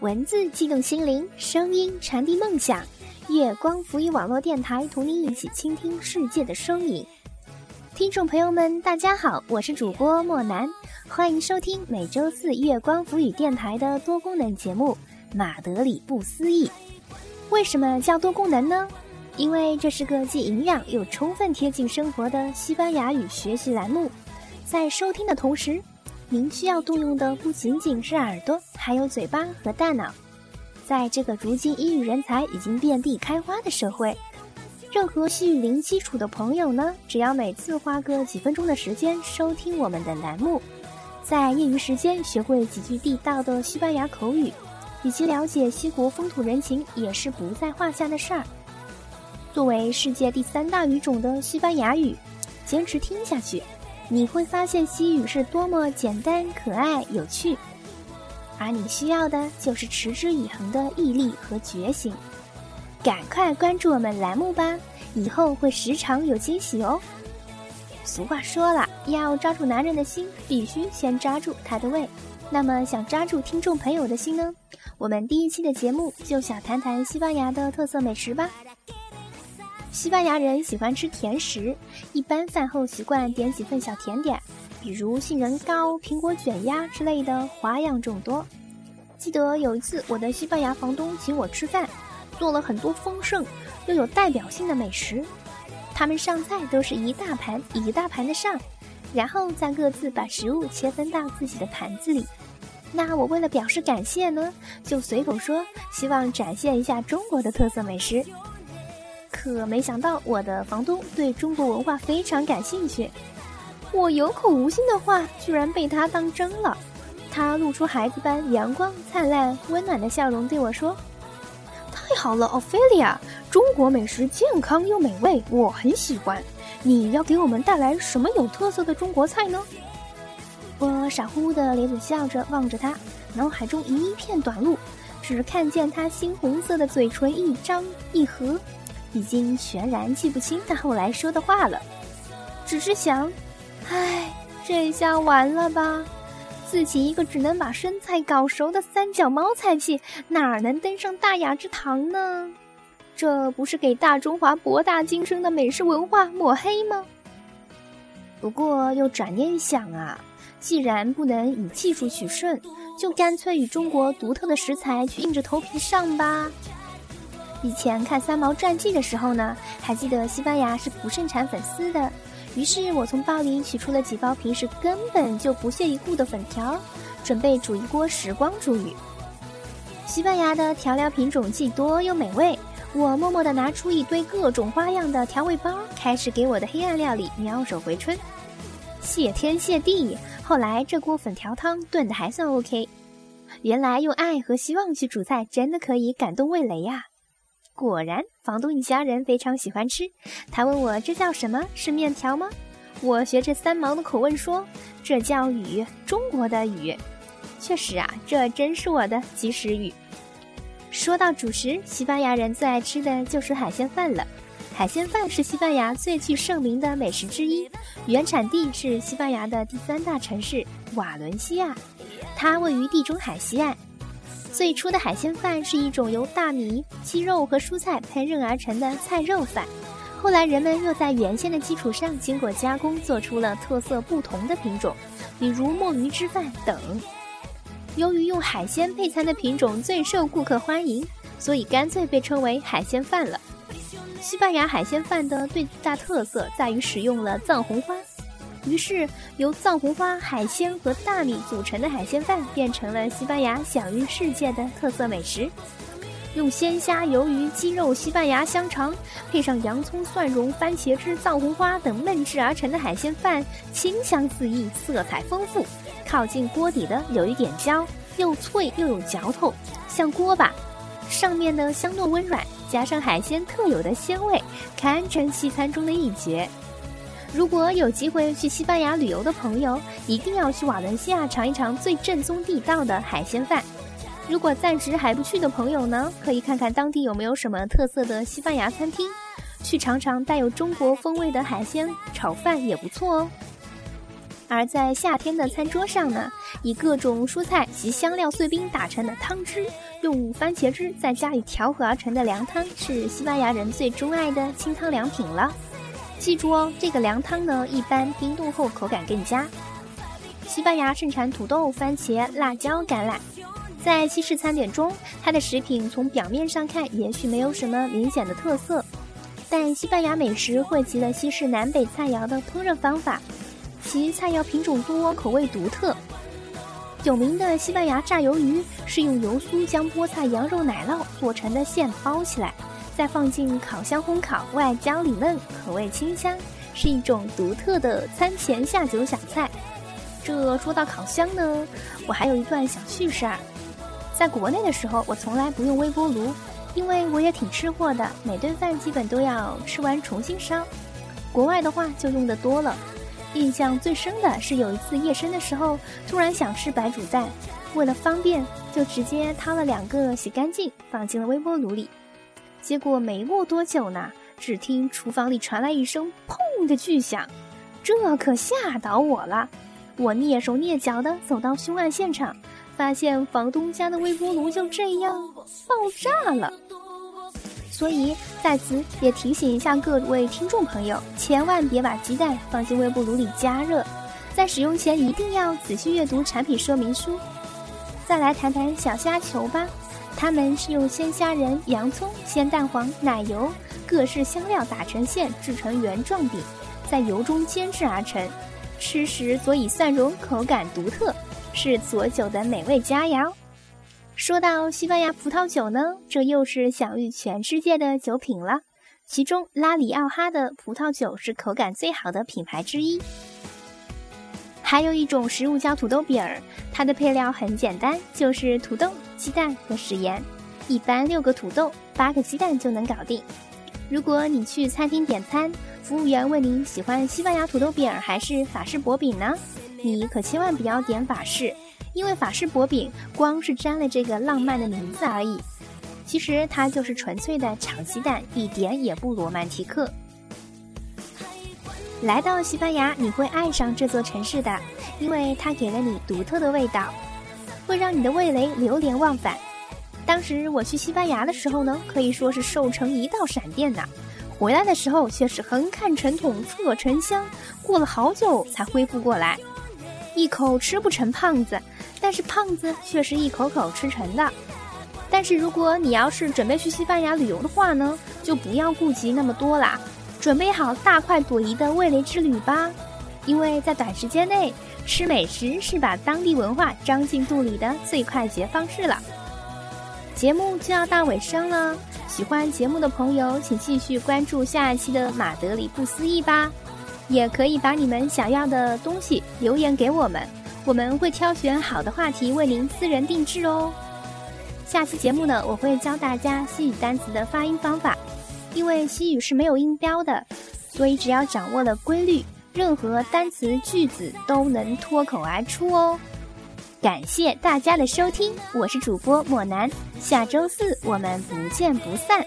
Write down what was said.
文字激动心灵，声音传递梦想。月光浮语网络电台同您一起倾听世界的声音。听众朋友们，大家好，我是主播莫南，欢迎收听每周四月光浮语电台的多功能节目《马德里不思议》。为什么叫多功能呢？因为这是个既营养又充分贴近生活的西班牙语学习栏目。在收听的同时，您需要动用的不仅仅是耳朵，还有嘴巴和大脑。在这个如今英语人才已经遍地开花的社会，任何西语零基础的朋友呢，只要每次花个几分钟的时间收听我们的栏目，在业余时间学会几句地道的西班牙口语，以及了解西国风土人情，也是不在话下的事儿。作为世界第三大语种的西班牙语，坚持听下去，你会发现西语是多么简单、可爱、有趣。而你需要的就是持之以恒的毅力和决心，赶快关注我们栏目吧，以后会时常有惊喜哦。俗话说了，要抓住男人的心，必须先抓住他的胃。那么，想抓住听众朋友的心呢？我们第一期的节目就想谈谈西班牙的特色美食吧。西班牙人喜欢吃甜食，一般饭后习惯点几份小甜点。比如杏仁糕、苹果卷鸭之类的花样众多。记得有一次，我的西班牙房东请我吃饭，做了很多丰盛又有代表性的美食。他们上菜都是一大盘一大盘的上，然后再各自把食物切分到自己的盘子里。那我为了表示感谢呢，就随口说希望展现一下中国的特色美食。可没想到，我的房东对中国文化非常感兴趣。我有口无心的话，居然被他当真了。他露出孩子般阳光灿烂、温暖的笑容，对我说：“太好了，奥菲利亚，中国美食健康又美味，我很喜欢。你要给我们带来什么有特色的中国菜呢？”我傻乎乎的咧嘴笑着望着他，脑海中一片短路，只看见他猩红色的嘴唇一张一合，已经全然记不清他后来说的话了，只是想。唉，这下完了吧！自己一个只能把生菜搞熟的三脚猫菜系，哪能登上大雅之堂呢？这不是给大中华博大精深的美食文化抹黑吗？不过又转念一想啊，既然不能以技术取胜，就干脆与中国独特的食材去硬着头皮上吧。以前看三毛传记的时候呢，还记得西班牙是不盛产粉丝的。于是我从包里取出了几包平时根本就不屑一顾的粉条，准备煮一锅时光煮雨。西班牙的调料品种既多又美味，我默默地拿出一堆各种花样的调味包，开始给我的黑暗料理妙手回春。谢天谢地，后来这锅粉条汤炖得还算 OK。原来用爱和希望去煮菜，真的可以感动味蕾呀！果然，房东一家人非常喜欢吃。他问我这叫什么？是面条吗？我学着三毛的口吻说：“这叫雨，中国的雨。”确实啊，这真是我的及时雨。说到主食，西班牙人最爱吃的就是海鲜饭了。海鲜饭是西班牙最具盛名的美食之一，原产地是西班牙的第三大城市瓦伦西亚，它位于地中海西岸。最初的海鲜饭是一种由大米、鸡肉和蔬菜烹饪而成的菜肉饭，后来人们又在原先的基础上经过加工，做出了特色不同的品种，比如墨鱼汁饭等。由于用海鲜配餐的品种最受顾客欢迎，所以干脆被称为海鲜饭了。西班牙海鲜饭的最大特色在于使用了藏红花。于是，由藏红花、海鲜和大米组成的海鲜饭变成了西班牙享誉世界的特色美食。用鲜虾、鱿鱼、鸡肉、西班牙香肠，配上洋葱、蒜蓉、番茄汁、藏红花等焖制而成的海鲜饭，清香四溢，色彩丰富。靠近锅底的有一点焦，又脆又有嚼头，像锅巴。上面的香糯温软，加上海鲜特有的鲜味，堪称西餐中的一绝。如果有机会去西班牙旅游的朋友，一定要去瓦伦西亚尝一尝最正宗地道的海鲜饭。如果暂时还不去的朋友呢，可以看看当地有没有什么特色的西班牙餐厅，去尝尝带有中国风味的海鲜炒饭也不错哦。而在夏天的餐桌上呢，以各种蔬菜及香料碎冰打成的汤汁，用番茄汁在家里调和而成的凉汤是西班牙人最钟爱的清汤凉品了。记住哦，这个凉汤呢，一般冰冻后口感更佳。西班牙盛产土豆、番茄、辣椒、橄榄。在西式餐点中，它的食品从表面上看也许没有什么明显的特色，但西班牙美食汇集了西式南北菜肴的烹饪方法，其菜肴品种多，口味独特。有名的西班牙炸鱿鱼是用油酥将菠菜、羊肉、奶酪做成的馅包起来，再放进烤箱烘烤，外焦里嫩，口味清香，是一种独特的餐前下酒小菜。这说到烤箱呢，我还有一段小趣事儿。在国内的时候，我从来不用微波炉，因为我也挺吃货的，每顿饭基本都要吃完重新烧。国外的话就用的多了。印象最深的是有一次夜深的时候，突然想吃白煮蛋，为了方便，就直接掏了两个洗干净，放进了微波炉里。结果没过多久呢，只听厨房里传来一声“砰”的巨响，这可吓倒我了。我蹑手蹑脚地走到凶案现场。发现房东家的微波炉就这样爆炸了，所以在此也提醒一下各位听众朋友，千万别把鸡蛋放进微波炉里加热，在使用前一定要仔细阅读产品说明书。再来谈谈小虾球吧，它们是用鲜虾仁、洋葱、鲜蛋黄、奶油、各式香料打成馅制成圆状饼，在油中煎制而成，吃时佐以蒜蓉，口感独特。是佐酒的美味佳肴。说到西班牙葡萄酒呢，这又是享誉全世界的酒品了。其中拉里奥哈的葡萄酒是口感最好的品牌之一。还有一种食物叫土豆饼儿，它的配料很简单，就是土豆、鸡蛋和食盐，一般六个土豆、八个鸡蛋就能搞定。如果你去餐厅点餐，服务员问你喜欢西班牙土豆饼还是法式薄饼呢？你可千万不要点法式，因为法式薄饼光是沾了这个浪漫的名字而已，其实它就是纯粹的炒鸡蛋，一点也不罗曼蒂克。来到西班牙，你会爱上这座城市的，因为它给了你独特的味道，会让你的味蕾流连忘返。当时我去西班牙的时候呢，可以说是瘦成一道闪电呐。回来的时候却是横看成筒，侧成箱，过了好久才恢复过来。一口吃不成胖子，但是胖子却是一口口吃成的。但是如果你要是准备去西班牙旅游的话呢，就不要顾及那么多啦，准备好大快朵颐的味蕾之旅吧。因为在短时间内吃美食是把当地文化装进肚里的最快捷方式了。节目就要到尾声了，喜欢节目的朋友请继续关注下一期的马德里不思议吧。也可以把你们想要的东西留言给我们，我们会挑选好的话题为您私人定制哦。下期节目呢，我会教大家西语单词的发音方法，因为西语是没有音标的，所以只要掌握了规律，任何单词句子都能脱口而出哦。感谢大家的收听，我是主播莫南，下周四我们不见不散。